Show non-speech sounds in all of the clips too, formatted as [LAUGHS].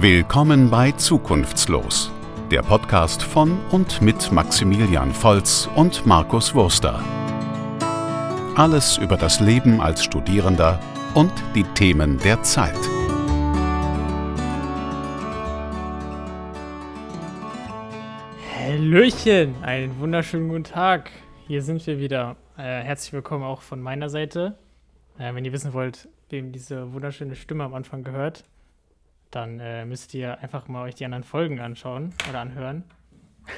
Willkommen bei Zukunftslos, der Podcast von und mit Maximilian Volz und Markus Wurster. Alles über das Leben als Studierender und die Themen der Zeit. Hallöchen, einen wunderschönen guten Tag. Hier sind wir wieder. Äh, herzlich willkommen auch von meiner Seite. Äh, wenn ihr wissen wollt, wem diese wunderschöne Stimme am Anfang gehört, dann äh, müsst ihr einfach mal euch die anderen Folgen anschauen oder anhören.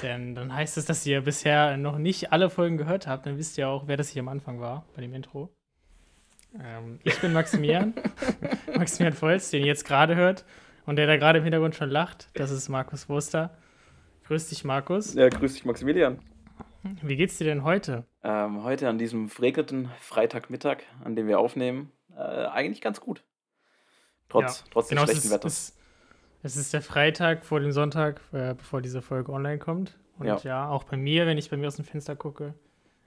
Denn dann heißt es, dass ihr bisher noch nicht alle Folgen gehört habt. Dann wisst ihr auch, wer das hier am Anfang war bei dem Intro. Ähm, ich bin Maximilian, [LAUGHS] Maximilian Volz, den ihr jetzt gerade hört und der da gerade im Hintergrund schon lacht. Das ist Markus Wurster. Grüß dich, Markus. Ja, grüß dich, Maximilian. Wie geht's dir denn heute? Ähm, heute an diesem verregneten Freitagmittag, an dem wir aufnehmen, äh, eigentlich ganz gut. Trotz, Ja, trotz Genau, des es schlechten ist, Wetters. es, ist der Freitag vor dem Sonntag, äh, bevor diese Folge online kommt. Und ja. Ja. auch bei mir, wenn ich bei mir aus dem Fenster gucke,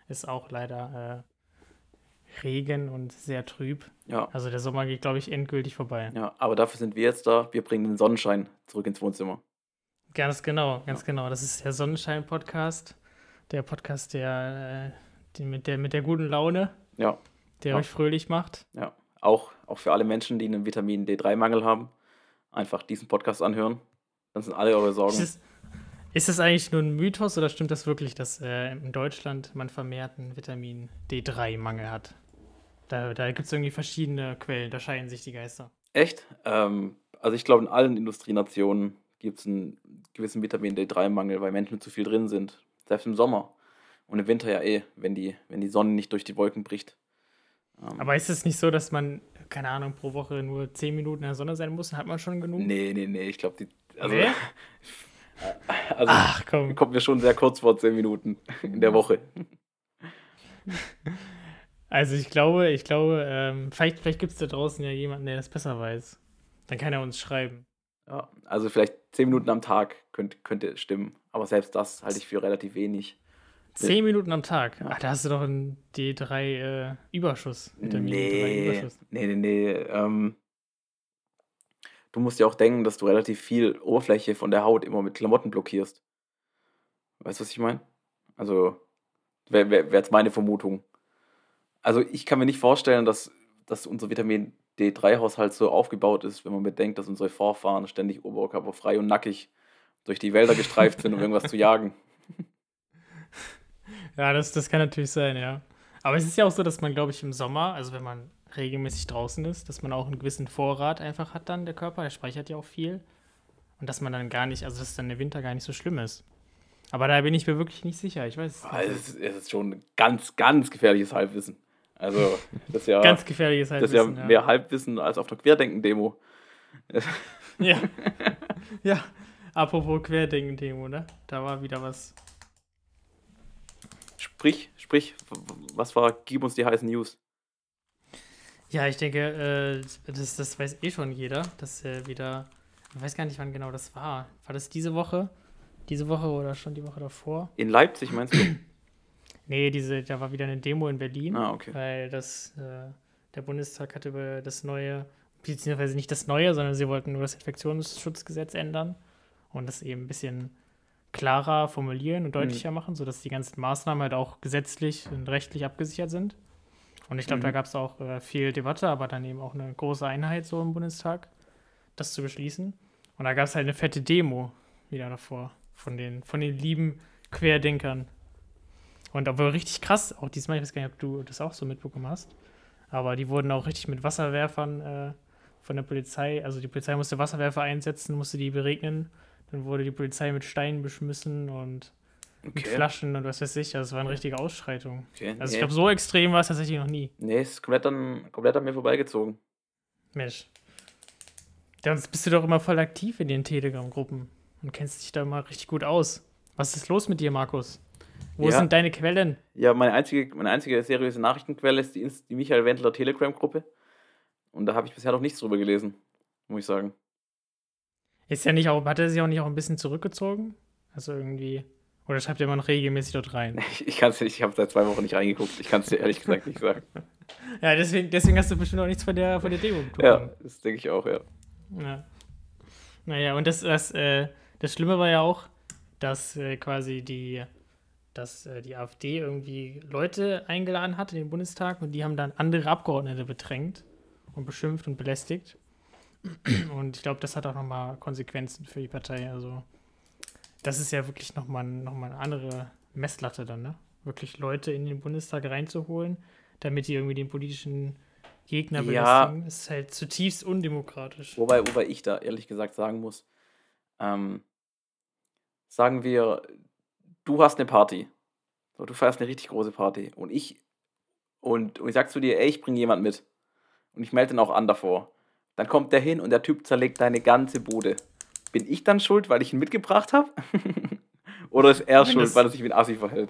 ist auch leider äh, Regen und sehr trüb. Ja, Also der Sommer geht, glaube ich, endgültig vorbei. ja, aber dafür sind wir jetzt da. Wir bringen den Sonnenschein zurück ins Wohnzimmer. Ganz genau, ganz genau. Das ist der Sonnenschein-Podcast. Der Podcast, der, äh, die mit, der mit der guten Laune, Ja, der Ja. euch fröhlich macht. ja. Auch, auch für alle Menschen, die einen Vitamin D3-Mangel haben, einfach diesen Podcast anhören. Dann sind alle eure Sorgen. Ist ist es eigentlich nur ein Mythos oder stimmt das wirklich, dass äh, in Deutschland man vermehrten Vitamin D3-Mangel hat? Da, da gibt es irgendwie verschiedene Quellen, da scheiden sich die Geister. Echt? Ähm, also ich glaube, in allen Industrienationen gibt es einen gewissen Vitamin D3-Mangel, weil Menschen zu viel drin sind. Selbst im Sommer. Und im Winter ja eh, wenn die, wenn die Sonne nicht durch die Wolken bricht. Ähm, Aber ist es nicht so, dass man, keine Ahnung, pro Woche nur 10 Minuten in der Sonne sein muss? Dann hat man schon genug? Nee, nee, nee, ich glaube, die. Also, Nee? [LAUGHS] also Ach komm. kommt mir schon sehr kurz vor 10 Minuten in der Woche. Also ich glaube, ich glaube, ähm, vielleicht, vielleicht gibt es da draußen ja jemanden, der das besser weiß. Dann kann er uns schreiben. Ja, also vielleicht 10 Minuten am Tag könnte, könnte stimmen. Aber selbst das halte ich für relativ wenig. 10 Minuten am Tag. Ach, da hast du doch einen D3-Überschuss. Vitamin Nee, D3-Überschuss. nee, nee, nee. Ähm, du musst ja auch denken, dass du relativ viel Oberfläche von der Haut immer mit Klamotten blockierst. Weißt du, was ich meine? Also, wäre wär, wär jetzt meine Vermutung. Also, ich kann mir nicht vorstellen, dass, dass unser Vitamin D3-Haushalt so aufgebaut ist, wenn man bedenkt, dass unsere Vorfahren ständig oberkörperfrei und nackig durch die Wälder gestreift sind, um irgendwas zu [LAUGHS] jagen. Ja, das, das kann natürlich sein, ja. Aber es ist ja auch so, dass man, glaube ich, im Sommer, also wenn man regelmäßig draußen ist, dass man auch einen gewissen Vorrat einfach hat dann, der Körper, der speichert ja auch viel. Und dass man dann gar nicht, also dass dann der Winter gar nicht so schlimm ist. Aber da bin ich mir wirklich nicht sicher. Ich weiß es nicht. Also, es ist, es ist schon ein ganz, ganz gefährliches Halbwissen. Also, das ist ja, [LAUGHS] Ganz gefährliches das ist ja Halbwissen. mehr Halbwissen als auf einer Querdenken-Demo. [LAUGHS] Ja. [LAUGHS] ja. Apropos Querdenken-Demo, ne? Da war wieder was. Sprich, sprich, was war, gib uns die heißen News. Ja, ich denke, äh, das, das weiß eh schon jeder, dass äh, wieder, ich weiß gar nicht, wann genau das war. War das diese Woche? Diese Woche oder schon die Woche davor? In Leipzig meinst du? Nee, diese, da war wieder eine Demo in Berlin, ah, okay. weil das, äh, der Bundestag hatte über das neue, beziehungsweise nicht das neue, sondern sie wollten nur das Infektionsschutzgesetz ändern und das eben ein bisschen klarer formulieren und deutlicher machen, sodass die ganzen Maßnahmen halt auch gesetzlich und rechtlich abgesichert sind. Und ich glaube, da Mhm. gab es auch äh, viel Debatte, aber dann eben auch eine große Einheit so im Bundestag, das zu beschließen. Und da gab es halt eine fette Demo wieder davor von den, von den lieben Querdenkern. Und aber richtig krass, auch diesmal, ich weiß gar nicht, ob du das auch so mitbekommen hast, aber die wurden auch richtig mit Wasserwerfern äh, von der Polizei, also die Polizei musste Wasserwerfer einsetzen, musste die beregnen, dann wurde die Polizei mit Steinen beschmissen und mit Okay. Flaschen und was weiß ich, also es war eine richtige Ausschreitung. okay. Also nee. ich glaube, so extrem war es tatsächlich noch nie. nee, ist komplett an, komplett an mir vorbeigezogen. Mensch. Sonst bist du doch immer voll aktiv in den Telegram-Gruppen und kennst dich da immer richtig gut aus. Was ist los mit dir, Markus? Wo Ja. sind deine Quellen? Ja, meine einzige, meine einzige seriöse Nachrichtenquelle ist die, die Michael Wendler Telegram-Gruppe. Und da habe ich bisher noch nichts drüber gelesen, muss ich sagen. Ist ja nicht auch, hat er sich auch nicht auch ein bisschen zurückgezogen? Also irgendwie. Oder schreibt er immer noch regelmäßig dort rein? [LAUGHS] Ich, ich kann es nicht, ich habe seit zwei Wochen nicht reingeguckt. Ich kann es dir ehrlich gesagt nicht sagen. [LAUGHS] Ja, deswegen, deswegen hast du bestimmt auch nichts von der, von der Demo Ja, bekommen. das denke ich auch, ja. Ja. Naja, und das, das, äh, das Schlimme war ja auch, dass äh, quasi die, dass äh, die AfD irgendwie Leute eingeladen hat in den Bundestag und die haben dann andere Abgeordnete bedrängt und beschimpft und belästigt. Und ich glaube, das hat auch nochmal Konsequenzen für die Partei. Also, das ist ja wirklich nochmal noch mal eine andere Messlatte dann, ne? Wirklich Leute in den Bundestag reinzuholen, damit die irgendwie den politischen Gegner Ja. belästigen, ist halt zutiefst undemokratisch. Wobei, wobei ich da ehrlich gesagt sagen muss, ähm, sagen wir, du hast eine Party. So, du feierst eine richtig große Party. Und ich, und, und ich sag zu dir, ey, ich bringe jemand mit. Und ich melde den auch an davor. Dann kommt der hin und der Typ zerlegt deine ganze Bude. Bin ich dann schuld, weil ich ihn mitgebracht habe? [LAUGHS] Oder ist er Wenn schuld, das- weil er sich wie ein Assi verhält?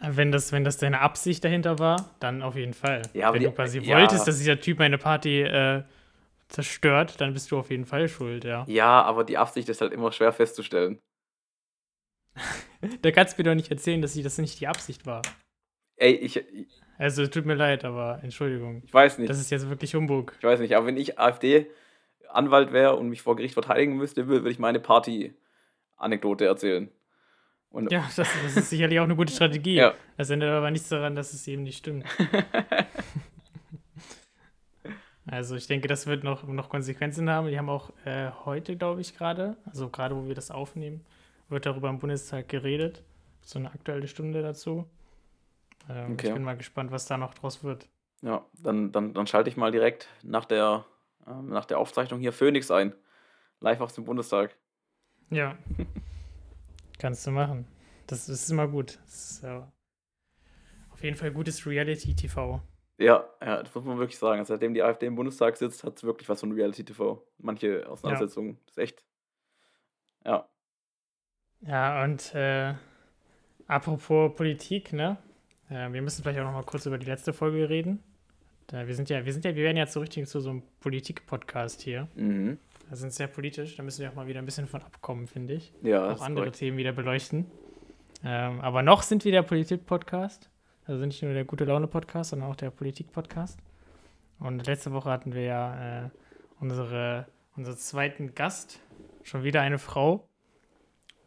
Wenn das, wenn das deine Absicht dahinter war, dann auf jeden Fall. Ja, wenn die- du quasi ja. wolltest, dass dieser Typ meine Party äh, zerstört, dann bist du auf jeden Fall schuld, ja. Ja, aber die Absicht ist halt immer schwer festzustellen. [LAUGHS] Da kannst du mir doch nicht erzählen, dass sie- das nicht die Absicht war. Ey, ich Also, tut mir leid, aber Entschuldigung. weiß nicht. Das ist jetzt wirklich Humbug. Ich weiß nicht, aber wenn ich AfD-Anwalt wäre und mich vor Gericht verteidigen müsste, wür- würde ich meine Party-Anekdote erzählen. Und Ja, das, das ist sicherlich auch eine gute Strategie. [LAUGHS] Ja. Das ändert aber nichts daran, dass es eben nicht stimmt. [LAUGHS] Also ich denke, das wird noch, noch Konsequenzen haben. Die haben auch äh, heute, glaube ich, gerade, also gerade wo wir das aufnehmen, wird darüber im Bundestag geredet. So eine aktuelle Stunde dazu. Ähm, Okay. Ich bin mal gespannt, was da noch draus wird. ja, dann, dann, dann schalte ich mal direkt nach der, ähm, nach der Aufzeichnung hier Phoenix ein. Live aus dem Bundestag. Ja. [LAUGHS] Kannst du machen. Das, ist immer gut. Das ist äh, auf jeden Fall gutes Reality-TV. Ja, ja, das muss man wirklich sagen. Seitdem die AfD im Bundestag sitzt, hat es wirklich was von Reality-TV. Manche Auseinandersetzungen. Das ist echt. Ja. Ja, und äh, apropos Politik, ne? Äh, wir müssen vielleicht auch noch mal kurz über die letzte Folge reden. Da, wir sind ja, wir sind ja, wir werden ja so richtig zu so einem Politik-Podcast hier. Mhm. Wir sind sehr politisch, da müssen wir auch mal wieder ein bisschen von abkommen, finde ich. Ja, auch andere korrekt. Themen wieder beleuchten. Ähm, aber noch sind wir der Politik-Podcast. Also nicht nur der gute Laune-Podcast, sondern auch der Politik-Podcast. Und letzte Woche hatten wir ja äh, unsere, unseren zweiten Gast, schon wieder eine Frau.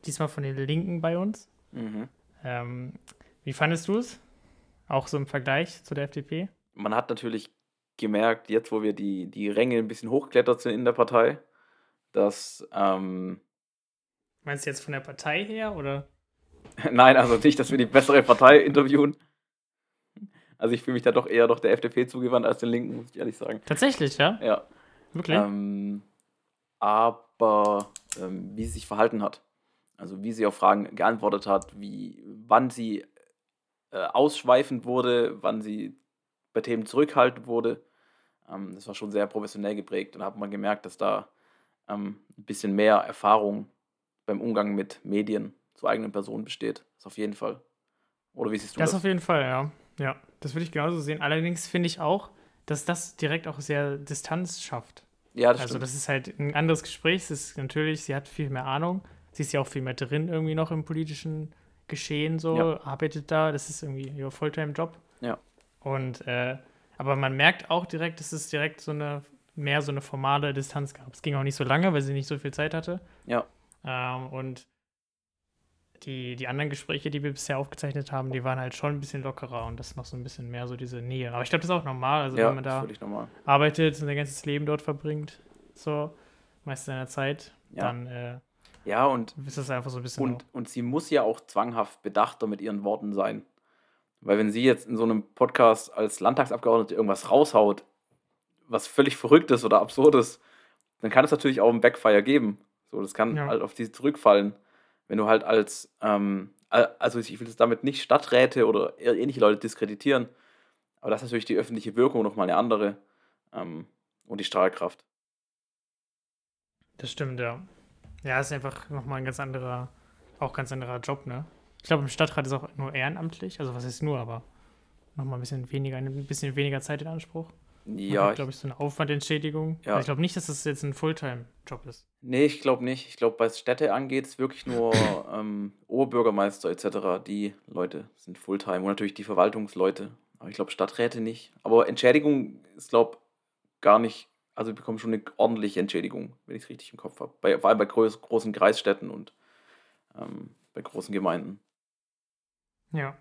Diesmal von den Linken bei uns. Mhm. Ähm, wie fandest du es? Auch so im Vergleich zu der FDP? Man hat natürlich gemerkt, jetzt wo wir die, die Ränge ein bisschen hochgeklettert sind in der Partei, dass, ähm, Meinst du jetzt von der Partei her oder? [LAUGHS] nein, also nicht, dass wir die bessere Partei interviewen. Also ich fühle mich da doch eher doch der FDP zugewandt als den Linken, muss ich ehrlich sagen. Tatsächlich, ja? Ja. Wirklich? Ähm, aber ähm, wie sie sich verhalten hat. Also wie sie auf Fragen geantwortet hat, wie, wann sie äh, ausschweifend wurde, wann sie bei Themen zurückhaltend wurde. Ähm, das war schon sehr professionell geprägt und da hat man gemerkt, dass da ähm, ein bisschen mehr Erfahrung beim Umgang mit Medien zur eigenen Person besteht. Das auf jeden Fall. Oder wie siehst du Das das? auf jeden Fall, ja. Ja, das würde ich genauso sehen. Allerdings finde ich auch, dass das direkt auch sehr Distanz schafft. ja, das also stimmt. das ist halt ein anderes Gespräch. Es ist natürlich, sie hat viel mehr Ahnung. Sie ist ja auch viel mehr drin irgendwie noch im politischen Geschehen so, Ja. arbeitet da. Das ist irgendwie ihr Fulltime-Job. Ja. Und, äh, aber man merkt auch direkt, dass es direkt so eine, mehr so eine formale Distanz gab. Es ging auch nicht so lange, weil sie nicht so viel Zeit hatte. Ja. Ähm, und die, die anderen Gespräche, die wir bisher aufgezeichnet haben, die waren halt schon ein bisschen lockerer und das ist noch so ein bisschen mehr so diese Nähe. Aber ich glaube, das ist auch normal. Also ja, wenn man da arbeitet und sein ganzes Leben dort verbringt, so, meist seiner Zeit, Ja. dann äh, Ja, und ist das einfach so ein bisschen. Und, und sie muss ja auch zwanghaft bedachter mit ihren Worten sein. Weil wenn sie jetzt in so einem Podcast als Landtagsabgeordnete irgendwas raushaut, was völlig Verrücktes oder Absurdes, dann kann es natürlich auch einen Backfire geben. So, das kann Ja. halt auf sie zurückfallen. Wenn du halt als, ähm, al- also ich will jetzt damit nicht Stadträte oder eher ähnliche Leute diskreditieren, aber das ist natürlich die öffentliche Wirkung nochmal eine andere ähm, und die Strahlkraft. Das stimmt, ja. Ja, ist einfach nochmal ein ganz anderer, auch ganz anderer Job, ne? Ich glaube, im Stadtrat ist auch nur ehrenamtlich, also was heißt nur, aber nochmal ein bisschen weniger, ein bisschen weniger Zeit in Anspruch. Ja, glaube ich, so eine Aufwandentschädigung. Ja. Also Ich glaube nicht, dass das jetzt ein Fulltime-Job ist. Nee, ich glaube nicht. Ich glaube, was Städte angeht, ist wirklich nur [COUGHS] ähm, Oberbürgermeister etc. Die Leute sind Fulltime und natürlich die Verwaltungsleute. Aber ich glaube, Stadträte nicht. Aber Entschädigung ist, glaube gar nicht Also die bekommen schon eine ordentliche Entschädigung, wenn ich es richtig im Kopf habe. Bei, vor allem bei groß, großen Kreisstädten und ähm, bei großen Gemeinden. Ja.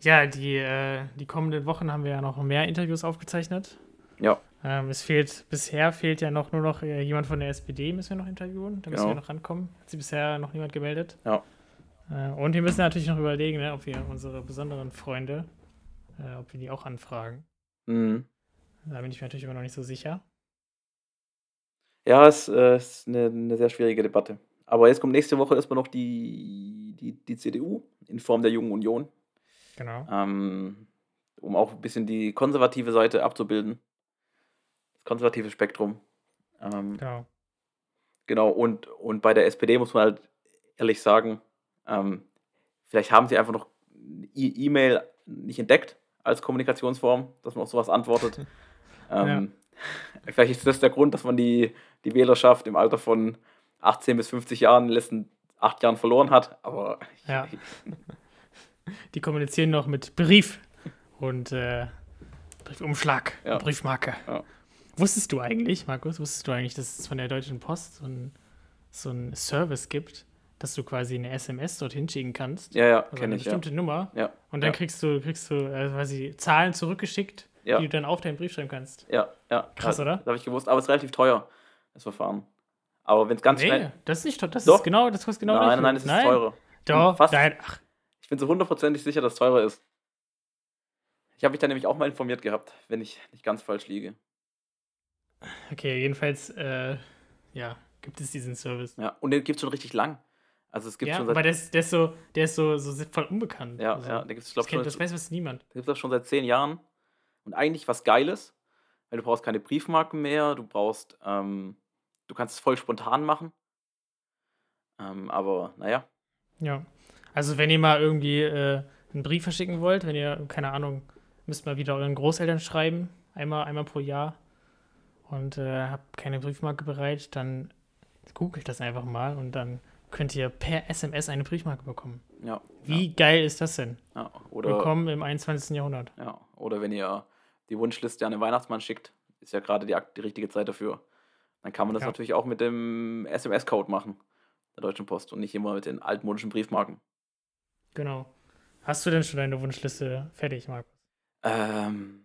Ja, die, äh, die kommenden Wochen haben wir ja noch mehr Interviews aufgezeichnet. Ja. Ähm, es fehlt, bisher fehlt ja noch nur noch äh, jemand von der SPD, müssen wir noch interviewen. Da müssen Genau. wir noch rankommen. Hat sich bisher noch niemand gemeldet. Ja. Äh, und wir müssen natürlich noch überlegen, ne, ob wir unsere besonderen Freunde, äh, ob wir die auch anfragen. Mhm. Da bin ich mir natürlich immer noch nicht so sicher. Ja, es äh, ist eine, eine sehr schwierige Debatte. Aber jetzt kommt nächste Woche erstmal noch die, die, die CDU in Form der Jungen Union, Genau. ähm, um auch ein bisschen die konservative Seite abzubilden. Das konservative Spektrum. Ähm, Genau. Genau, und, und bei der SPD muss man halt ehrlich sagen, ähm, vielleicht haben sie einfach noch E-Mail nicht entdeckt als Kommunikationsform, dass man auf sowas antwortet. [LAUGHS] ähm, Vielleicht ist das der Grund, dass man die, die Wählerschaft im Alter von 18 bis 50 Jahren in den letzten acht Jahren verloren hat. Aber Ja. [LAUGHS] Die kommunizieren noch mit Brief und äh, Briefumschlag, Ja. Briefmarke. Ja. Wusstest du eigentlich, Markus, wusstest du eigentlich, dass es von der Deutschen Post so ein, so ein Service gibt, dass du quasi eine SMS dorthin schicken kannst? ja, ja, Also kenne eine ich. Ja. bestimmte Nummer. Ja, Und dann ja. kriegst du, kriegst du äh, quasi Zahlen zurückgeschickt, Ja. die du dann auf deinen Brief schreiben kannst. ja, ja. Krass, ja, oder? Das habe ich gewusst, aber es ist relativ teuer, das Verfahren. Aber wenn es ganz nee, schnell. das ist nicht. Das Doch. ist genau, das kostet genau nein, nein, nein, es ist teurer. Doch, Fast. nein, ach, Ich bin so hundertprozentig sicher, dass es teurer ist. Ich habe mich da nämlich auch mal informiert gehabt, wenn ich nicht ganz falsch liege. okay, jedenfalls, äh, ja, gibt es diesen Service. Ja, und den gibt es schon richtig lang. Also es gibt ja, schon aber seit. der ist, der ist so, der ist so, so voll unbekannt. Ja, Also, ja, den gibt es, das, glaube kennt, ich, das weiß fast niemand. den gibt's auch schon seit zehn Jahren. Und eigentlich was Geiles, weil du brauchst keine Briefmarken mehr, du brauchst, ähm, du kannst es voll spontan machen. Ähm, aber naja, Ja. Also wenn ihr mal irgendwie äh, einen Brief verschicken wollt, wenn ihr, keine Ahnung, müsst mal wieder euren Großeltern schreiben, einmal, einmal pro Jahr und äh, habt keine Briefmarke bereit, dann googelt das einfach mal und dann könnt ihr per SMS eine Briefmarke bekommen. ja. Wie geil ist das denn? Ja, ja. Oder, Willkommen im 21. Jahrhundert. ja, oder wenn ihr die Wunschliste an den Weihnachtsmann schickt, ist ja gerade die, die richtige Zeit dafür. Dann kann man das Ja. natürlich auch mit dem SMS-Code machen, der Deutschen Post, und nicht immer mit den altmodischen Briefmarken. Genau. Hast du denn schon deine Wunschliste fertig, Markus? Ähm,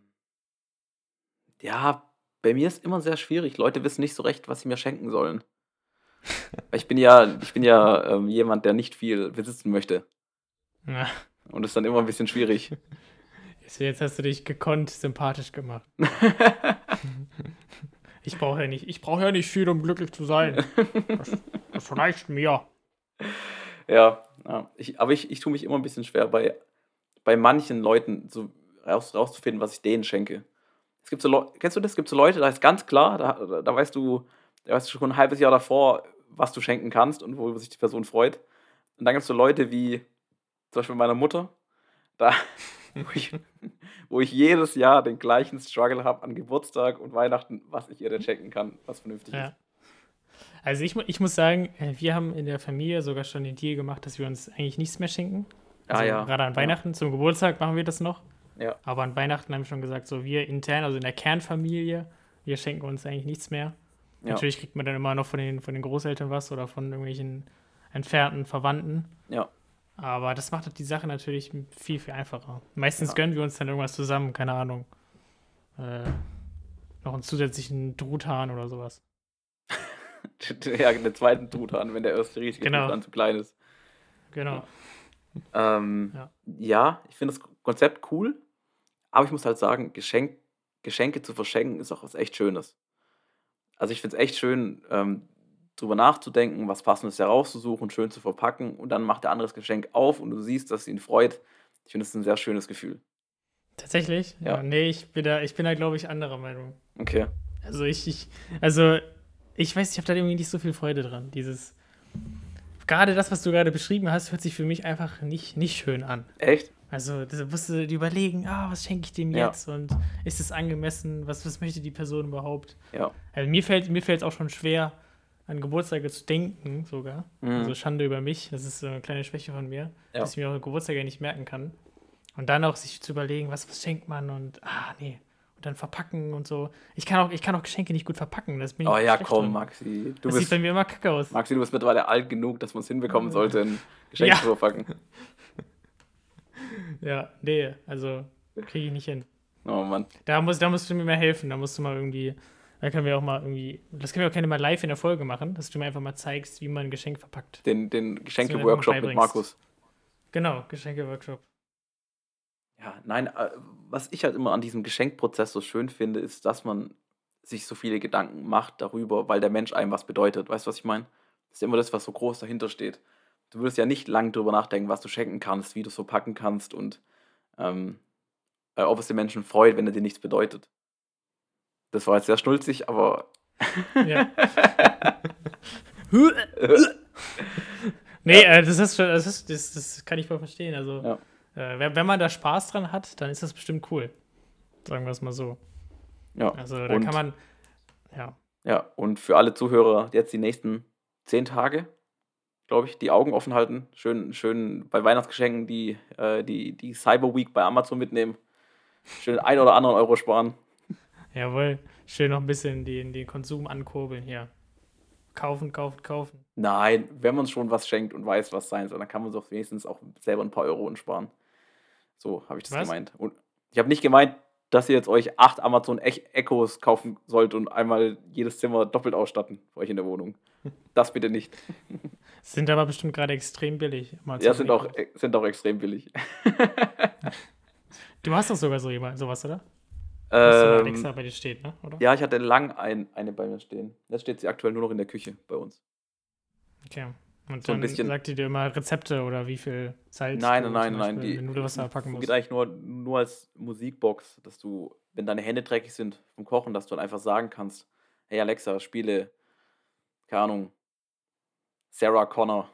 ja, bei mir ist immer sehr schwierig. Leute wissen nicht so recht, was sie mir schenken sollen. [LAUGHS] Ich bin ja, ich bin ja ähm, jemand, der nicht viel besitzen möchte. Ja. Und ist dann immer ein bisschen schwierig. [LAUGHS] Jetzt hast du dich gekonnt sympathisch gemacht. [LAUGHS] Ich brauche ja nicht, ja nicht viel, um glücklich zu sein. Das, das reicht mir. ja, ja. Ich, aber ich, ich tue mich immer ein bisschen schwer, bei, bei manchen Leuten so raus, rauszufinden, was ich denen schenke. Es gibt so Leu- kennst du das? Es gibt so Leute, da ist ganz klar, da, da, da weißt du, da weißt du schon ein halbes Jahr davor, was du schenken kannst und worüber sich die Person freut. Und dann gibt es so Leute wie zum Beispiel meine Mutter, da, [LAUGHS] wo, ich, wo ich jedes Jahr den gleichen Struggle habe an Geburtstag und Weihnachten, was ich ihr denn schenken kann, was vernünftig Ja. ist. Also ich, ich muss sagen, äh, wir haben in der Familie sogar schon den Deal gemacht, dass wir uns eigentlich nichts mehr schenken. Also Ah, ja. Gerade an Weihnachten, zum Geburtstag machen wir das noch. Ja. Aber an Weihnachten haben wir schon gesagt, so wir intern, also in der Kernfamilie, wir schenken uns eigentlich nichts mehr. Ja. Natürlich kriegt man dann immer noch von den, von den Großeltern was oder von irgendwelchen entfernten Verwandten. Ja. Aber das macht halt die Sache natürlich viel, viel einfacher. Meistens Ja. gönnen wir uns dann irgendwas zusammen, keine Ahnung. Äh, noch einen zusätzlichen Truthahn oder sowas. [LAUGHS] ja, den zweiten Truthahn, wenn der erste riesige Genau. Truthahn zu klein ist. Genau. Ähm, Ja. ja. ich finde das Konzept cool, aber ich muss halt sagen, Geschenk, Geschenke zu verschenken ist auch was echt Schönes. Also ich finde es echt schön, ähm, drüber nachzudenken, was Passendes herauszusuchen, schön zu verpacken und dann macht der andere das Geschenk auf und du siehst, dass es ihn freut. Ich finde das ein sehr schönes Gefühl. Tatsächlich? Ja. nee, ich bin da, ich bin da, glaube ich, anderer Meinung. Okay. Also ich, ich also ich weiß, ich habe da irgendwie nicht so viel Freude dran. Dieses, gerade das, was du gerade beschrieben hast, hört sich für mich einfach nicht, nicht schön an. Echt? Also da musst du dir überlegen, ah, was schenke ich dem Ja. jetzt und ist es angemessen, was, was möchte die Person überhaupt? Ja. Also mir fällt mir fällt es auch schon schwer, an Geburtstage zu denken sogar. Mhm. Also Schande über mich, das ist so eine kleine Schwäche von mir, Ja. dass ich mir auch Geburtstage nicht merken kann. Und dann auch sich zu überlegen, was, was schenkt man und, ah, nee. und dann verpacken und so. Ich kann auch, ich kann auch Geschenke nicht gut verpacken. Das bin ich Oh ja, komm, drin. Maxi. Du Das sieht bist, bei mir immer kacke aus. Maxi, du bist mittlerweile alt genug, dass man es hinbekommen sollte, ein Geschenk Ja. zu verpacken. [LAUGHS] Ja, nee, also kriege ich nicht hin. Oh Mann. Da, muss, da musst du mir mal helfen. Da musst du mal irgendwie, da können wir auch mal irgendwie, das können wir auch gerne mal live in der Folge machen, dass du mir einfach mal zeigst, wie man ein Geschenk verpackt. Den, den Geschenke-Workshop mit. Markus. Genau, Geschenke-Workshop. Ja, nein, äh, was ich halt immer an diesem Geschenkprozess so schön finde, ist, dass man sich so viele Gedanken macht darüber, weil der Mensch einem was bedeutet. Weißt du, was ich meine? Das ist immer das, was so groß dahinter steht. Du würdest ja nicht lang drüber nachdenken, was du schenken kannst, wie du es so packen kannst und ähm, äh, ob es den Menschen freut, wenn er dir nichts bedeutet. Das war jetzt sehr schnulzig, aber Ja. [LAUGHS] nee, äh, das, ist, das, ist, das, das kann ich voll verstehen. Also, Ja. äh, wenn, man da Spaß dran hat, dann ist das bestimmt cool. Sagen wir es mal so. ja. Also, da Und- kann man, ja. Ja, und für alle Zuhörer jetzt die nächsten zehn Tage, glaube ich, die Augen offen halten. Schön, schön bei Weihnachtsgeschenken die, äh, die, die Cyber Week bei Amazon mitnehmen. Schön ein oder anderen Euro sparen. Jawohl. Schön noch ein bisschen den, den Konsum ankurbeln hier. Kaufen, kaufen, kaufen. Nein, wenn man schon was schenkt und weiß, was sein soll, dann kann man sich wenigstens auch selber ein paar Euro sparen. So habe ich das Was? gemeint. Und ich habe nicht gemeint, dass ihr jetzt euch acht Amazon Ech- Echos kaufen sollt und einmal jedes Zimmer doppelt ausstatten bei euch in der Wohnung. Das bitte nicht. [LAUGHS] Sind aber bestimmt gerade extrem billig. Mal Ja, sind auch, äh, sind auch extrem billig. [LAUGHS] Du hast doch sogar so jemand, sowas, oder? Dass so eine Ähm, Alexa bei dir steht, ne? Oder? Ja, ich hatte lang ein, eine bei mir stehen. Jetzt steht sie aktuell nur noch in der Küche bei uns. Okay. Und So ein dann bisschen- sagt die dir immer Rezepte oder wie viel Salz Nein, du nein, nein, Beispiel die- in Nudelwasser packen Geht musst. eigentlich nur, nur als Musikbox, dass du, wenn deine Hände dreckig sind vom Kochen, dass du dann einfach sagen kannst, hey Alexa, spiele, keine Ahnung, Sarah Connor.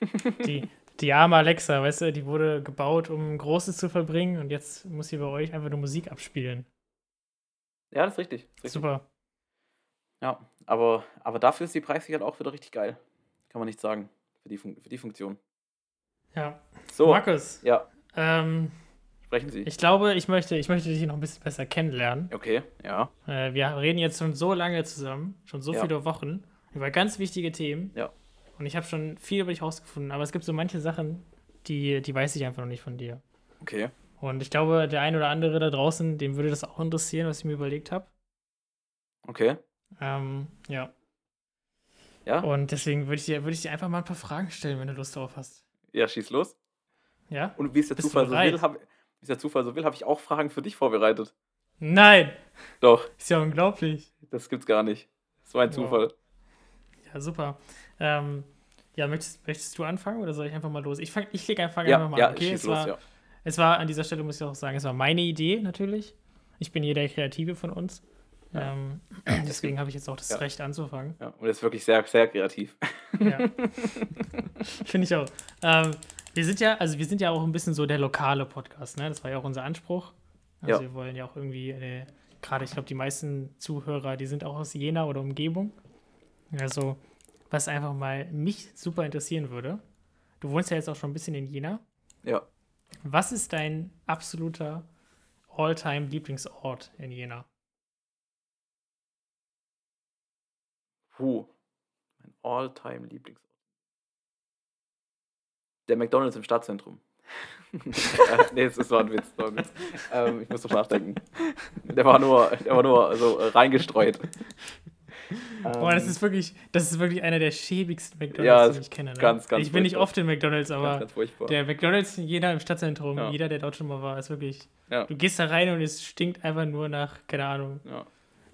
[LAUGHS] Die, die arme Alexa, weißt du, die wurde gebaut, um Großes zu verbringen und jetzt muss sie bei euch einfach nur Musik abspielen. Ja, das ist richtig. Das ist richtig. Super. Ja, aber, aber dafür ist die Preissicherheit auch wieder richtig geil. Kann man nicht sagen. Für die, Fun für die Funktion. Ja. So, Markus, ja, ähm, sprechen Sie. ich glaube, ich möchte, ich möchte dich noch ein bisschen besser kennenlernen. okay, ja, Äh, wir reden jetzt schon so lange zusammen, schon so Ja. viele Wochen, über ganz wichtige Themen. Ja. Und ich habe schon viel über dich rausgefunden, aber es gibt so manche Sachen, die, die weiß ich einfach noch nicht von dir. okay. Und ich glaube, der ein oder andere da draußen, dem würde das auch interessieren, was ich mir überlegt habe. Okay, Ähm, ja. ja, Und deswegen würde ich, dir, würde ich dir einfach mal ein paar Fragen stellen, wenn du Lust darauf hast. ja, schieß los. Ja? Und wie es der Bist Zufall so will, habe wie es der Zufall so will, habe ich auch Fragen für dich vorbereitet. Nein! Doch, Ist ja unglaublich. das gibt's gar nicht. So ein Wow. Zufall. Ja, super. Ähm, ja, möchtest, möchtest du anfangen oder soll ich einfach mal los? Ich, fang, ich leg einfach, Ja, einfach mal ja, an. Okay, schieß los, war, ja. Es war an dieser Stelle, muss ich auch sagen, es war meine Idee natürlich. Ich bin hier der Kreative von uns. Ja. Ähm, deswegen habe ich jetzt auch das Ja. Recht anzufangen. ja. Und das ist wirklich sehr, sehr kreativ. Ja. [LAUGHS] Finde ich auch. Ähm, wir sind ja, also wir sind ja auch ein bisschen so der lokale Podcast, ne? Das war ja auch unser Anspruch. Also wir wollen ja auch irgendwie, äh, gerade ich glaube, die meisten Zuhörer, die sind auch aus Jena oder Umgebung. Also, was einfach mal mich super interessieren würde. Du wohnst ja jetzt auch schon ein bisschen in Jena. Ja. Was ist dein absoluter All-Time-Lieblingsort in Jena? Puh. Mein All-Time-Lieblingsort. Der McDonalds im Stadtzentrum. [LAUGHS] Nee, das ist war ein Witz. War ein Witz. Ähm, ich muss doch nachdenken. Der war nur, der war nur so äh, reingestreut. Boah, das Ähm, ist wirklich, das ist wirklich einer der schäbigsten McDonalds, Ja, die ich kenne. Ne? ganz, ganz ich bin nicht oft in McDonalds, aber ganz, ganz der McDonalds Jena im Stadtzentrum, Ja. jeder, der dort schon mal war, ist wirklich. Ja. Du gehst da rein und es stinkt einfach nur nach, keine Ahnung, ja.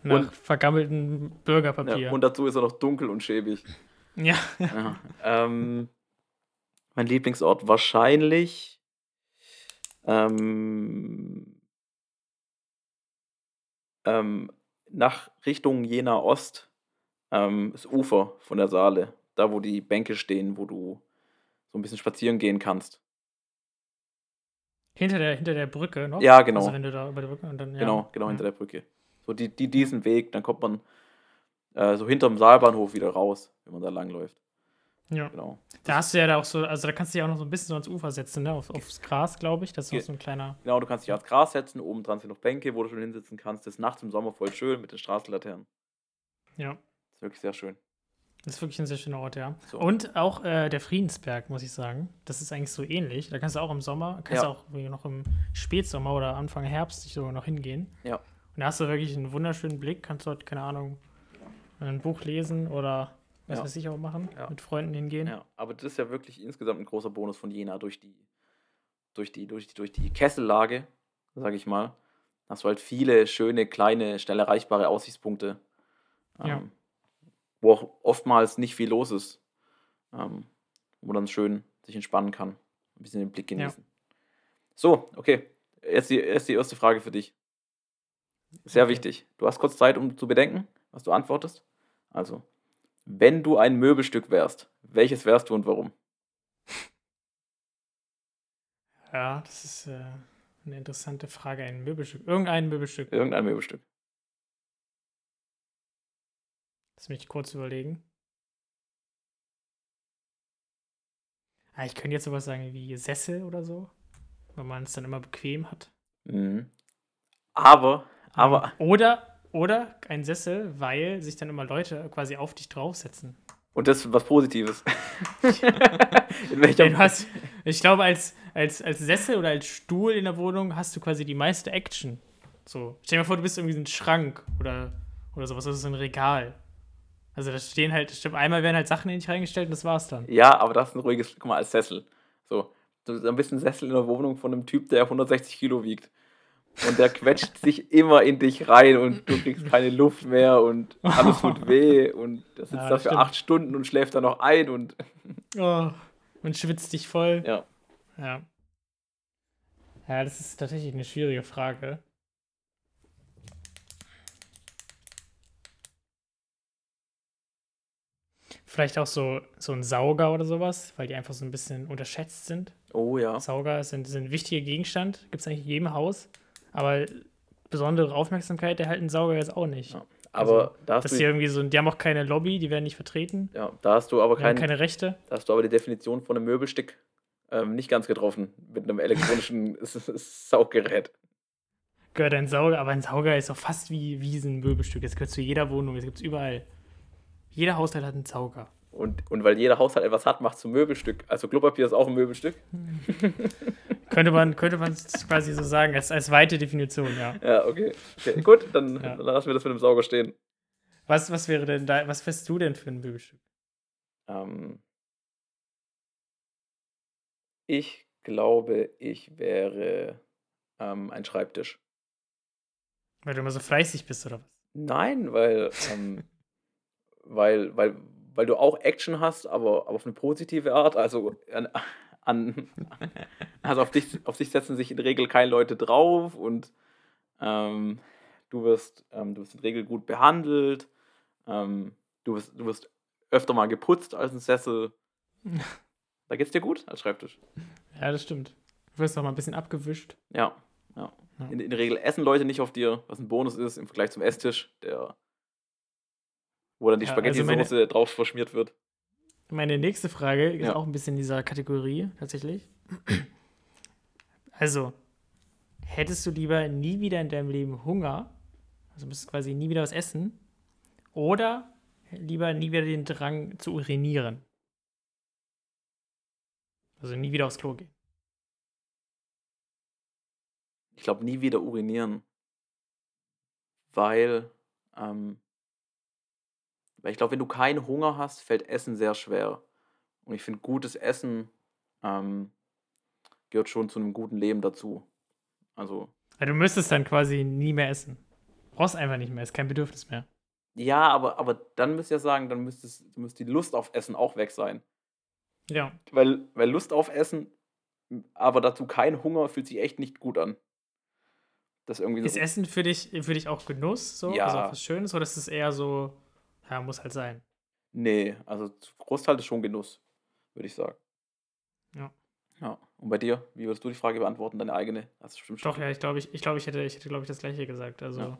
nach Und- vergammeltem Bürgerpapier. Ja, und dazu ist er noch dunkel und schäbig. Ja, Ja. ähm, mein Lieblingsort wahrscheinlich ähm, ähm, nach Richtung Jena Ost, ähm, das Ufer von der Saale, da wo die Bänke stehen, wo du so ein bisschen spazieren gehen kannst. hinter der, hinter der Brücke noch. Ja, genau. Also wenn du da über die Brücke und dann, ja. Genau, genau Ja. hinter der Brücke. So die, die, diesen Weg, dann kommt man äh, so hinterm Saalbahnhof wieder raus, wenn man da langläuft. Ja. Genau. Da hast du ja da auch so, also da kannst du dich auch noch so ein bisschen so ans Ufer setzen, ne? Auf, aufs Gras, glaube ich. Das ist Ge- noch so ein kleiner. Genau, du kannst dich ans Gras setzen, oben dran sind noch Bänke, wo du schon hinsitzen kannst. Das ist nachts im Sommer voll schön mit den Straßenlaternen. Ja. Das ist wirklich sehr schön. Das ist wirklich ein sehr schöner Ort, ja. So. Und auch äh, der Friedensberg, muss ich sagen. Das ist eigentlich so ähnlich. Da kannst du auch im Sommer, kannst Ja. du auch noch im Spätsommer oder Anfang Herbst dich sogar noch hingehen. Ja. Und da hast du wirklich einen wunderschönen Blick, kannst dort, keine Ahnung, ein Buch lesen oder was Ja. weiß ich auch machen, Ja. mit Freunden hingehen. Ja, aber das ist ja wirklich insgesamt ein großer Bonus von Jena durch die, durch die, durch die, durch die Kessellage, sage ich mal. Hast du halt viele schöne, kleine, schnell erreichbare Aussichtspunkte, ähm, Ja. wo auch oftmals nicht viel los ist, ähm, wo man dann schön sich entspannen kann, ein bisschen den Blick genießen. So, okay. Jetzt die, jetzt die erste Frage für dich. Sehr Okay. wichtig. Du hast kurz Zeit, um zu bedenken, was du antwortest. Also, wenn du ein Möbelstück wärst, welches wärst du und warum? Ja, das ist äh, eine interessante Frage. Ein Möbelstück. Irgendein Möbelstück. Irgendein Möbelstück. Lass mich kurz überlegen. Ah, ich könnte jetzt sowas sagen wie Sessel oder so, weil man es dann immer bequem hat. Mhm. Aber, aber, Oder, oder ein Sessel, weil sich dann immer Leute quasi auf dich draufsetzen. und das ist was Positives. [LAUGHS] in Ja, welcher du hast, ich glaube, als, als, als Sessel oder als Stuhl in der Wohnung hast du quasi die meiste Action. So. Stell dir mal vor, du bist irgendwie so ein Schrank oder, oder sowas, das ist so ein Regal. Also da stehen halt, stimmt, einmal werden halt Sachen in dich reingestellt und das war's dann. Ja, aber das ist ein ruhiges, guck mal, als Sessel. So, du bist ein Sessel in der Wohnung von einem Typ, der 160 Kilo wiegt. Und der quetscht [LAUGHS] sich immer in dich rein und du kriegst keine Luft mehr und alles tut [LAUGHS] weh und der sitzt Ja, da für acht Stunden und schläft dann noch ein und [LAUGHS] Oh, und schwitzt dich voll. ja. Ja. Ja, das ist tatsächlich eine schwierige Frage. Vielleicht auch so, so ein Sauger oder sowas, weil die einfach so ein bisschen unterschätzt sind. Oh ja. Sauger sind, sind ein wichtiger Gegenstand, gibt es eigentlich in jedem Haus. Aber besondere Aufmerksamkeit erhalten Sauger jetzt auch nicht. Ja. Aber Also, da, hast Das du, ist irgendwie so, die haben auch keine Lobby, die werden nicht vertreten. ja, da hast du aber kein, keine Rechte. da hast du aber die Definition von einem Möbelstück ähm, nicht ganz getroffen mit einem elektronischen [LAUGHS] Sauggerät. gehört ein Sauger, aber ein Sauger ist doch fast wie, wie ein Möbelstück. Das gehört zu jeder Wohnung, das gibt es überall. Jeder Haushalt hat einen Sauger. Und, und weil jeder Haushalt etwas hat, macht es zum Möbelstück. Also Klopapier ist auch ein Möbelstück. Könnte man, könnte man quasi so sagen, als, als weite Definition, ja. Ja, okay. okay gut, dann, Ja. dann lassen wir das mit dem Sauger stehen. Was, was wäre denn da, was wärst du denn für ein Möbelstück? Ähm, ich glaube, ich wäre ähm, ein Schreibtisch. Weil du immer so fleißig bist oder was? Nein, weil, ähm, [LAUGHS] weil, weil, weil du auch Action hast, aber, aber auf eine positive Art. Also, an, an, also auf, dich, auf dich setzen sich in der Regel keine Leute drauf und ähm, du, wirst, ähm, du wirst in der Regel gut behandelt. Ähm, du, wirst, du wirst öfter mal geputzt als ein Sessel. [LAUGHS] Da geht's dir gut als Schreibtisch. Ja, das stimmt. Du wirst auch mal ein bisschen abgewischt. Ja, ja. Ja. In, in der Regel essen Leute nicht auf dir, was ein Bonus ist im Vergleich zum Esstisch, der, wo dann die Ja, also Spaghetti-Soße drauf verschmiert wird. Meine nächste Frage ist Ja. auch ein bisschen in dieser Kategorie, tatsächlich. Also, hättest du lieber nie wieder in deinem Leben Hunger, also müsstest quasi nie wieder was essen, oder lieber nie wieder den Drang zu urinieren? Also nie wieder aufs Klo gehen. Ich glaube, nie wieder urinieren. Weil, ähm, weil ich glaube, wenn du keinen Hunger hast, fällt Essen sehr schwer. Und ich finde, gutes Essen ähm, gehört schon zu einem guten Leben dazu. Also, Weil du müsstest dann quasi nie mehr essen. Brauchst einfach nicht mehr, ist kein Bedürfnis mehr. ja, aber, aber dann müsst ihr sagen, dann müsste, es, müsste die Lust auf Essen auch weg sein. Ja. Weil, weil Lust auf Essen, aber dazu kein Hunger, fühlt sich echt nicht gut an. Das ist irgendwie so. Ist Essen für dich, für dich auch Genuss, so? Ja. Also auch was Schönes, oder ist es eher so, ja, muss halt sein? Nee, also Großteil ist schon Genuss, würde ich sagen. Ja. Ja. Und bei dir, wie würdest du die Frage beantworten, deine eigene? Hast du bestimmt schon- Doch, ja, ich glaube, ich, ich, glaub, ich hätte, ich hätte glaube ich, das Gleiche gesagt. Also, Ja.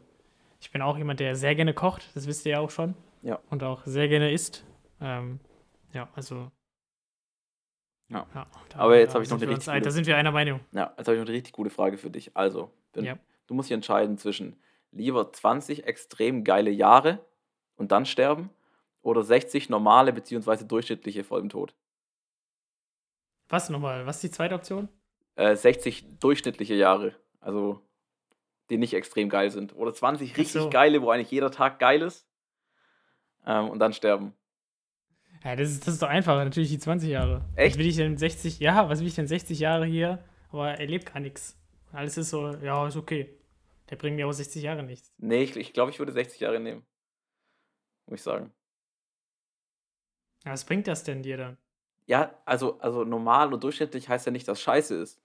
ich bin auch jemand, der sehr gerne kocht, das wisst ihr ja auch schon. Ja. Und auch sehr gerne isst. Ähm, Ja, also. Ja. da- Aber jetzt habe ich noch eine richtig ein- Da gute- sind wir einer Meinung. Ja, jetzt habe ich noch eine richtig gute Frage für dich. Also, wenn, Ja. du musst dich entscheiden zwischen lieber 20 extrem geile Jahre und dann sterben oder 60 normale bzw. durchschnittliche vor dem Tod. Was nochmal? Was ist die zweite Option? Äh, 60 durchschnittliche Jahre, also die nicht extrem geil sind. Oder 20 Ach richtig so. geile, wo eigentlich jeder Tag geil ist ähm, und dann sterben. Ja, das ist, das ist doch einfach. Natürlich die 20 Jahre. Echt? Was will ich denn 60, ja, was will ich denn 60 Jahre hier, aber er lebt gar nichts. Alles ist so, ja, ist okay. Der bringt mir aber 60 Jahre nichts. Nee, ich, ich glaube, ich würde 60 Jahre nehmen. Muss ich sagen. Was bringt das denn dir dann? Ja, also, also normal und durchschnittlich heißt ja nicht, dass scheiße ist.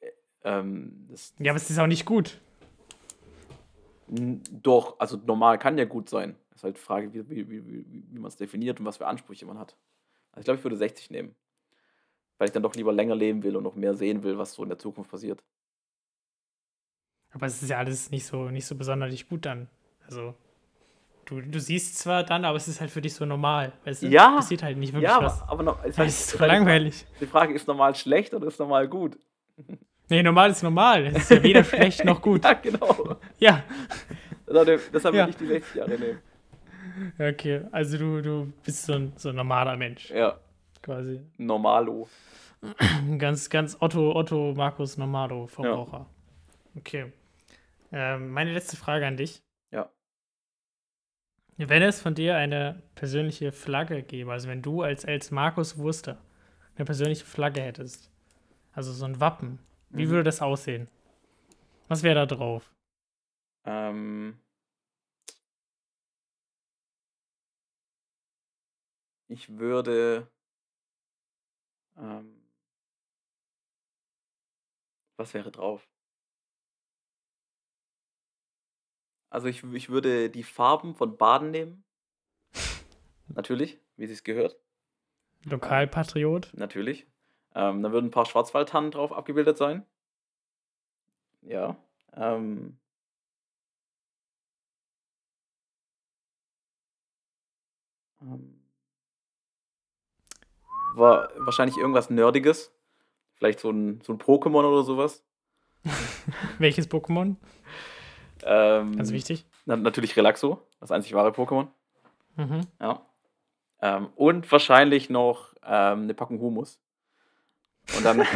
Äh, Ähm, das, Ja, aber es ist auch nicht gut. Doch, also normal kann ja gut sein. Das ist halt die Frage, wie, wie, wie, wie, wie man es definiert und was für Ansprüche man hat. Also ich glaube, ich würde 60 nehmen. Weil ich dann doch lieber länger leben will und noch mehr sehen will, was so in der Zukunft passiert. Aber es ist ja alles nicht so, nicht so besonders gut dann. Also, du, du siehst zwar dann, aber es ist halt für dich so normal. Weißt du? Ja. Passiert halt nicht wirklich Ja, was. aber, aber Das halt, ist Frage- langweilig. Die Frage, ist normal schlecht oder ist normal gut? Nee, normal ist normal. Es ist ja weder [LAUGHS] schlecht noch gut. Ja, genau. Ja. Deshalb, deshalb Ja. will ich die 60 Jahre nehmen. Okay, also du, du bist so ein, so ein normaler Mensch, Ja, quasi. normalo. [CLEARS THROAT] Ganz, ganz Otto, Otto Markus Normado, Verbraucher. Okay. Ähm, meine letzte Frage an dich. Wenn es von dir eine persönliche Flagge gäbe, also wenn du als, als Markus Wurster eine persönliche Flagge hättest, also so ein Wappen, wie Mhm. würde das aussehen? Was wäre da drauf? Ähm, ich würde. Ähm, was wäre drauf? Also ich, ich würde die Farben von Baden nehmen. Natürlich, wie es gehört. Lokalpatriot? Natürlich. Ähm, da würden ein paar Schwarzwaldtannen drauf abgebildet sein. Ja. Ähm, ähm, war wahrscheinlich irgendwas Nerdiges. Vielleicht so ein, so ein Pokémon oder sowas. [LAUGHS] Welches Pokémon? Ähm, Ganz wichtig. Na, natürlich Relaxo, das einzig wahre Pokémon. Mhm. Ja. Ähm, und wahrscheinlich noch ähm, eine Packung Humus. Und dann. [LAUGHS] und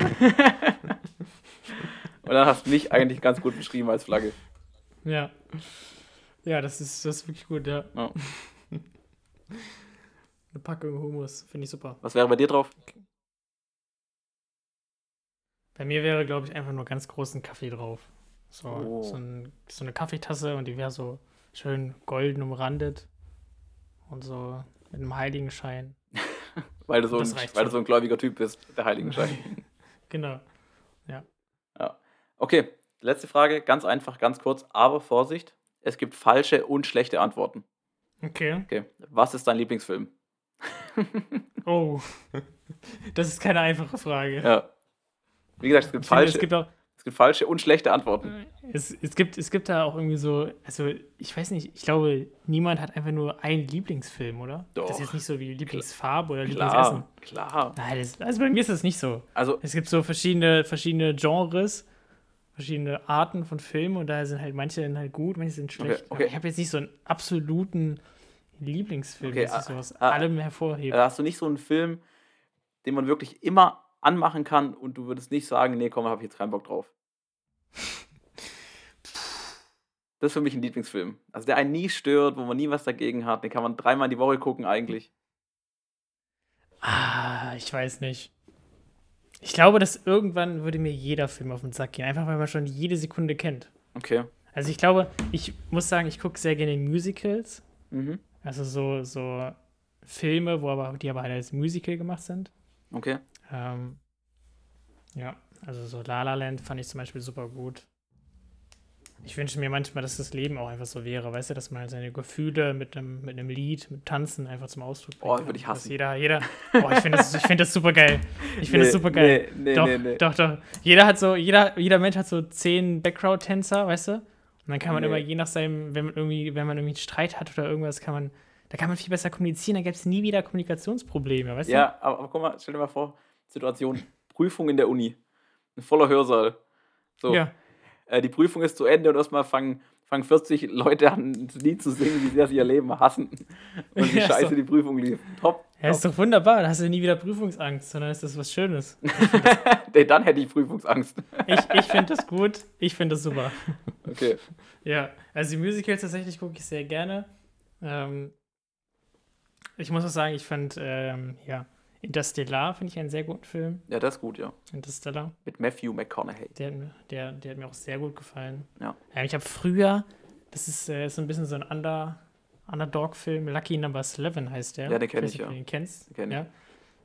dann hast du mich eigentlich ganz gut beschrieben als Flagge. Ja. Ja, das ist, das ist wirklich gut, ja. Ja. [LAUGHS] Eine Packung Humus, finde ich super. Was wäre bei dir drauf? Bei mir wäre, glaube ich, einfach nur ganz großen Kaffee drauf. So, Oh. so, ein, so eine Kaffeetasse und die wäre so schön golden umrandet und so mit einem Heiligenschein. [LAUGHS] Weil du so, ein, weil du so ein gläubiger Typ bist, der Heiligenschein. [LAUGHS] Genau. ja. Okay, letzte Frage, ganz einfach, ganz kurz, aber Vorsicht, es gibt falsche und schlechte Antworten. Okay. Okay, was ist dein Lieblingsfilm? [LAUGHS] Oh. Das ist keine einfache Frage. Ja. Wie gesagt, es gibt, Ich finde, falsche, es gibt auch, es gibt falsche und schlechte Antworten. es, es, gibt, es gibt da auch irgendwie so, also ich weiß nicht, ich glaube, niemand hat einfach nur einen Lieblingsfilm, oder? Das Doch. ist jetzt nicht so wie Lieblingsfarbe oder Lieblingsessen. Klar, klar. Nein, das, also bei mir ist das nicht so. Also, Es gibt so verschiedene, verschiedene Genres, verschiedene Arten von Filmen und da sind halt manche sind halt gut, manche sind schlecht. okay. Aber ich habe jetzt nicht so einen absoluten Lieblingsfilm, Okay, dass ich ah, so aus ah, allem hervorhebe. da hast du nicht so einen Film, den man wirklich immer anmachen kann und du würdest nicht sagen, nee, komm, hab ich jetzt keinen Bock drauf. [LAUGHS] Das ist für mich ein Lieblingsfilm. Also der einen nie stört, wo man nie was dagegen hat. Den kann man dreimal die Woche gucken eigentlich. Ah, ich weiß nicht. Ich glaube, dass irgendwann würde mir jeder Film auf den Sack gehen, einfach weil man schon jede Sekunde kennt. Okay. Also ich glaube, ich muss sagen, ich gucke sehr gerne Musicals. Mhm. Also so, so Filme, wo aber, die aber halt als Musical gemacht sind. Okay. Ähm, ja, also so La La Land fand ich zum Beispiel super gut. Ich wünsche mir manchmal, dass das Leben auch einfach so wäre, weißt du, dass man seine Gefühle mit einem, mit einem Lied, mit Tanzen einfach zum Ausdruck Oh, bringt. würde ich Dass hassen. Jeder, jeder, oh, ich finde das, ich find das super geil. Ich finde das Nee, super geil. Nee, nee, doch, nee, doch, doch. Jeder hat so, jeder, jeder Mensch hat so zehn Background-Tänzer, weißt du? Und dann kann man immer je nach seinem, wenn man irgendwie, wenn man irgendwie einen Streit hat oder irgendwas, kann man da kann man viel besser kommunizieren, da gäbe es nie wieder Kommunikationsprobleme, weißt Ja, aber, aber guck mal, stell dir mal vor, Situation, Prüfung in der Uni. Ein voller Hörsaal. So, Ja. äh, die Prüfung ist zu Ende und erstmal fangen, fangen 40 Leute an, ein Lied zu singen, wie sehr sie ihr Leben hassen. Und wie Ja, scheiße so. die Prüfung lief. Top. Ja, ist doch wunderbar, da hast du nie wieder Prüfungsangst, sondern ist das was Schönes. [LAUGHS] Nee, dann hätte ich Prüfungsangst. Ich, ich finde das gut, ich finde das super. Okay. Ja, also die Musicals tatsächlich gucke ich sehr gerne. Ähm, ich muss auch sagen, ich fand, ähm, ja, Interstellar finde ich einen sehr guten Film. Ja, das ist gut, ja. Interstellar. Mit Matthew McConaughey. Der, hat mir- der, der hat mir auch sehr gut gefallen. Ja. Ähm, ich habe früher, das ist äh, so ein bisschen so ein Under, Underdog-Film, Lucky Number 11 heißt der. Ja, den kenn weiß ich, ja. du den kennst. Den kenn ich. ja.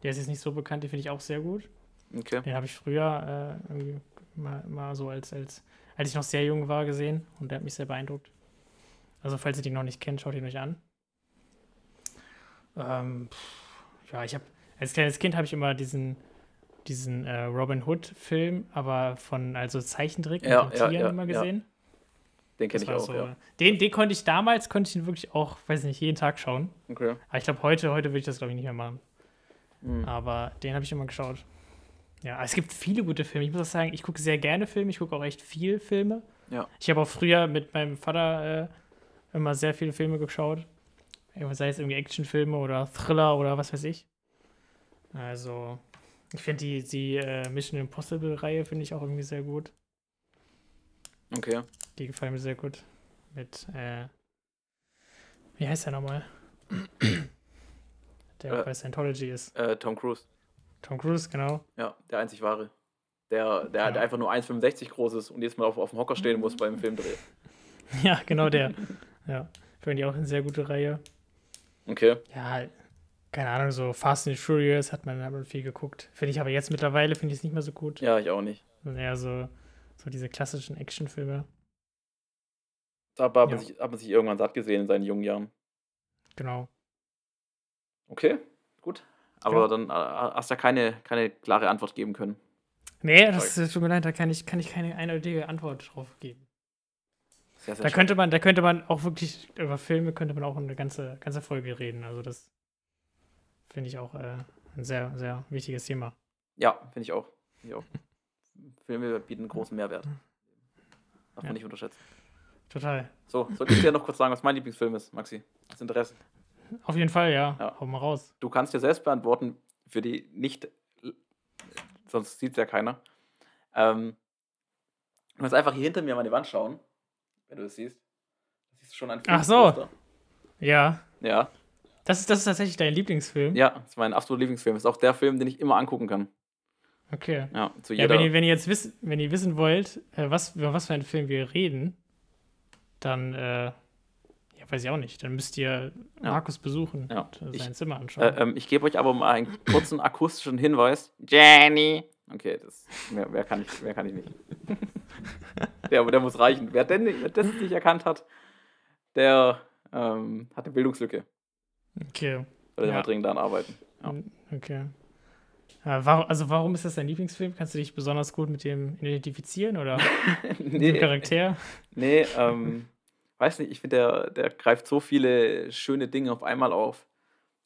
Der ist jetzt nicht so bekannt, den finde ich auch sehr gut. Okay. Den habe ich früher äh, irgendwie mal, mal so als, als, als ich noch sehr jung war, gesehen und der hat mich sehr beeindruckt. Also, falls ihr den noch nicht kennt, schaut ihn euch an. Ähm, pff, ja, ich habe als kleines Kind habe ich immer diesen, diesen äh, Robin Hood-Film, aber von also Zeichentrick Ja, mit den ja, Tieren ja, immer gesehen. Den kenne ich auch, so, ja. den, den konnte ich damals, konnte ich ihn wirklich auch, weiß nicht, jeden Tag schauen. Okay. Aber ich glaube, heute, heute würde ich das, glaube ich, nicht mehr machen. Hm. Aber den habe ich immer geschaut. Ja, es gibt viele gute Filme. Ich muss auch sagen, ich gucke sehr gerne Filme. Ich gucke auch echt viel Filme. Ja. Ich habe auch früher mit meinem Vater äh, immer sehr viele Filme geschaut. Sei es irgendwie Actionfilme oder Thriller oder was weiß ich. Also, ich finde die, die äh, Mission Impossible-Reihe finde ich auch irgendwie sehr gut. Okay. Die gefallen mir sehr gut. Mit, äh, wie heißt der nochmal? [CLEARS THROAT] Der Äh, bei Scientology ist. Äh, Tom Cruise. Tom Cruise, genau. Ja, der einzig wahre. Der, der, Ja. der einfach nur 1,65 groß ist und jetzt mal auf, auf dem Hocker stehen muss beim Filmdreh. [LAUGHS] Ja, genau der. ja, finde ich auch eine sehr gute Reihe. Okay. Ja, keine Ahnung, so Fast and Furious hat man, hat man viel geguckt. Finde ich aber jetzt mittlerweile, finde ich es nicht mehr so gut. Ja, ich auch nicht. Eher so, so diese klassischen Actionfilme. Da hat man, Ja. sich, hat man sich irgendwann satt gesehen in seinen jungen Jahren. Genau. Okay, gut. Aber Ja. dann äh, hast du ja keine, keine klare Antwort geben können. Nee, das, das tut mir leid, da kann ich, kann ich keine eindeutige Antwort drauf geben. Sehr, sehr Da könnte man, da könnte man auch wirklich, über Filme könnte man auch eine ganze, ganze Folge reden. Also das finde ich auch äh, ein sehr, sehr wichtiges Thema. Ja, finde ich auch. Find ich auch. [LAUGHS] Filme bieten großen Mehrwert. Darf Ja. man nicht unterschätzen. Total. So, soll ich dir noch kurz sagen, was mein Lieblingsfilm ist, Maxi? Das Interesse. Auf jeden Fall, ja. Ja. Hau mal raus. Du kannst dir selbst beantworten, für die nicht, sonst sieht es ja keiner. Ähm, du musst einfach hier hinter mir an meine Wand schauen, wenn du das siehst. Das siehst du schon ein Ach so. Ja. Ja, Das ist, das ist tatsächlich dein Lieblingsfilm? ja, das ist mein absoluter Lieblingsfilm. Das ist auch der Film, den ich immer angucken kann. Okay. Ja, zu Ja, jeder. wenn ihr, wenn ihr jetzt wissen, wenn ihr wissen wollt, äh, was, über was für einen Film wir reden, dann, äh, ja, weiß ich auch nicht, dann müsst ihr Ja. Markus besuchen Ja. und äh, Ich- sein Zimmer anschauen. Äh, ähm, ich gebe euch aber mal einen kurzen akustischen Hinweis. Jenny. Okay, das mehr, mehr, kann, ich, mehr kann ich nicht. [LAUGHS] der, der muss reichen. Wer, denn, wer das nicht erkannt hat, der ähm, hat eine Bildungslücke. Okay. Sollte Ja. mal dringend daran arbeiten. Ja. Mm, Okay. Warum, also warum ist das dein Lieblingsfilm? Kannst du dich besonders gut mit dem identifizieren oder [LAUGHS] mit dem nee, Charakter? nee ähm, weiß nicht, ich finde, der, der greift so viele schöne Dinge auf einmal auf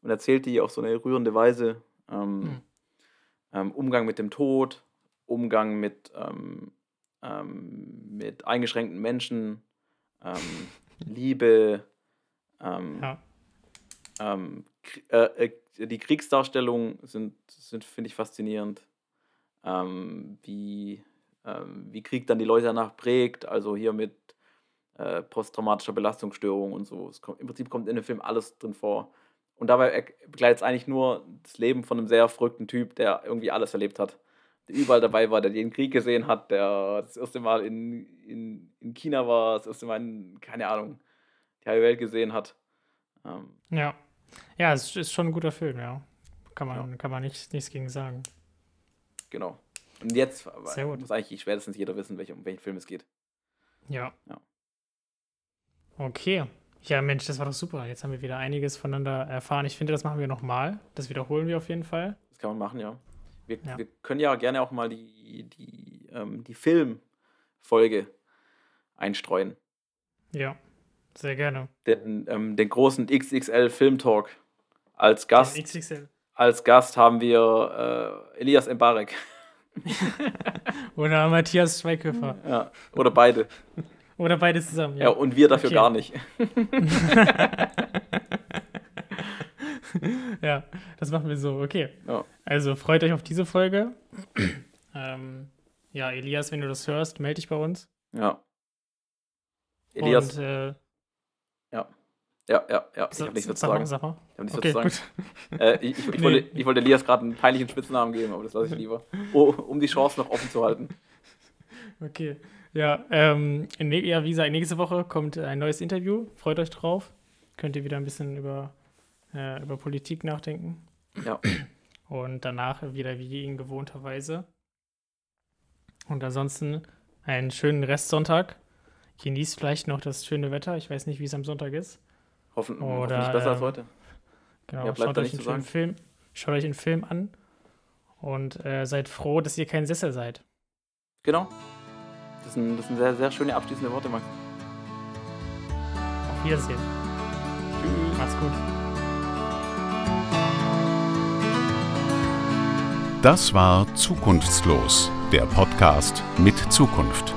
und erzählt die auf so eine rührende Weise. Ähm, Hm. ähm, Umgang mit dem Tod, Umgang mit, ähm, ähm, mit eingeschränkten Menschen, [LAUGHS] Liebe, ähm, Ja. Ähm, äh, äh, die Kriegsdarstellungen sind, sind finde ich, faszinierend. Ähm, wie, ähm, wie Krieg dann die Leute danach prägt, also hier mit äh, posttraumatischer Belastungsstörung und so. Kommt, Im Prinzip kommt in dem Film alles drin vor. Und dabei begleitet es eigentlich nur das Leben von einem sehr verrückten Typ, der irgendwie alles erlebt hat. Der überall dabei war, der den Krieg gesehen hat, der das erste Mal in, in, in China war, das erste Mal in, keine Ahnung, die halbe Welt gesehen hat. Ähm, Ja. Ja, es ist schon ein guter Film, ja. Kann man, kann man nicht, nichts gegen sagen. genau. Und jetzt Sehr gut. muss eigentlich spätestens jeder wissen, welch, um welchen Film es geht. Ja. Ja. Okay. Ja, Mensch, das war doch super. Jetzt haben wir wieder einiges voneinander erfahren. Ich finde, das machen wir nochmal. Das wiederholen wir auf jeden Fall. Das kann man machen, ja. Wir, Ja. wir können ja gerne auch mal die, die, ähm, die Filmfolge einstreuen. Ja. Sehr gerne. Den, ähm, den großen XXL Filmtalk. Als Gast, Den XXL. als Gast haben wir äh, Elias Mbarek. [LAUGHS] Oder Matthias Schweighöfer. Ja, oder beide. [LAUGHS] Oder beide zusammen. Ja, und wir dafür Okay. gar nicht. [LAUGHS] Ja, das machen wir so. Okay. Ja. Also freut euch auf diese Folge. [CLEARS THROAT] ähm, ja, Elias, wenn du das hörst, melde dich bei uns. Ja. Elias, Und, äh, ja, ja, ja. Ich sag, habe nichts mehr zu sag mal, sagen. sag mal. Ich hab nichts Okay, mehr zu gut. sagen. Äh, ich, ich, ich, Nee. wollte, ich wollte Elias gerade einen peinlichen Spitznamen geben, aber das lasse ich lieber. Oh, um die Chance noch offen zu halten. [LAUGHS] Okay. Ja, ähm, in, ja, wie gesagt, nächste Woche kommt ein neues Interview. Freut euch drauf. Könnt ihr wieder ein bisschen über, äh, über Politik nachdenken. Ja. [CLEARS THROAT] Und danach wieder wie in gewohnter Weise. Und ansonsten einen schönen Restsonntag. Genießt vielleicht noch das schöne Wetter. Ich weiß nicht, wie es am Sonntag ist. Hoffen, Oder, hoffentlich besser als ähm, heute. Genau, Ja, schaut euch nicht einen schönen Film, schaut euch einen Film an und äh, seid froh, dass ihr kein Sessel seid. Genau. Das sind, das sind sehr, sehr schöne abschließende Worte, Max. Auf Wiedersehen. Tschüss. Macht's gut. Das war Zukunftslos, der Podcast mit Zukunft.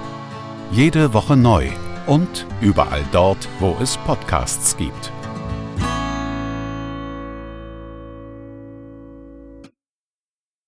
Jede Woche neu und überall dort, wo es Podcasts gibt.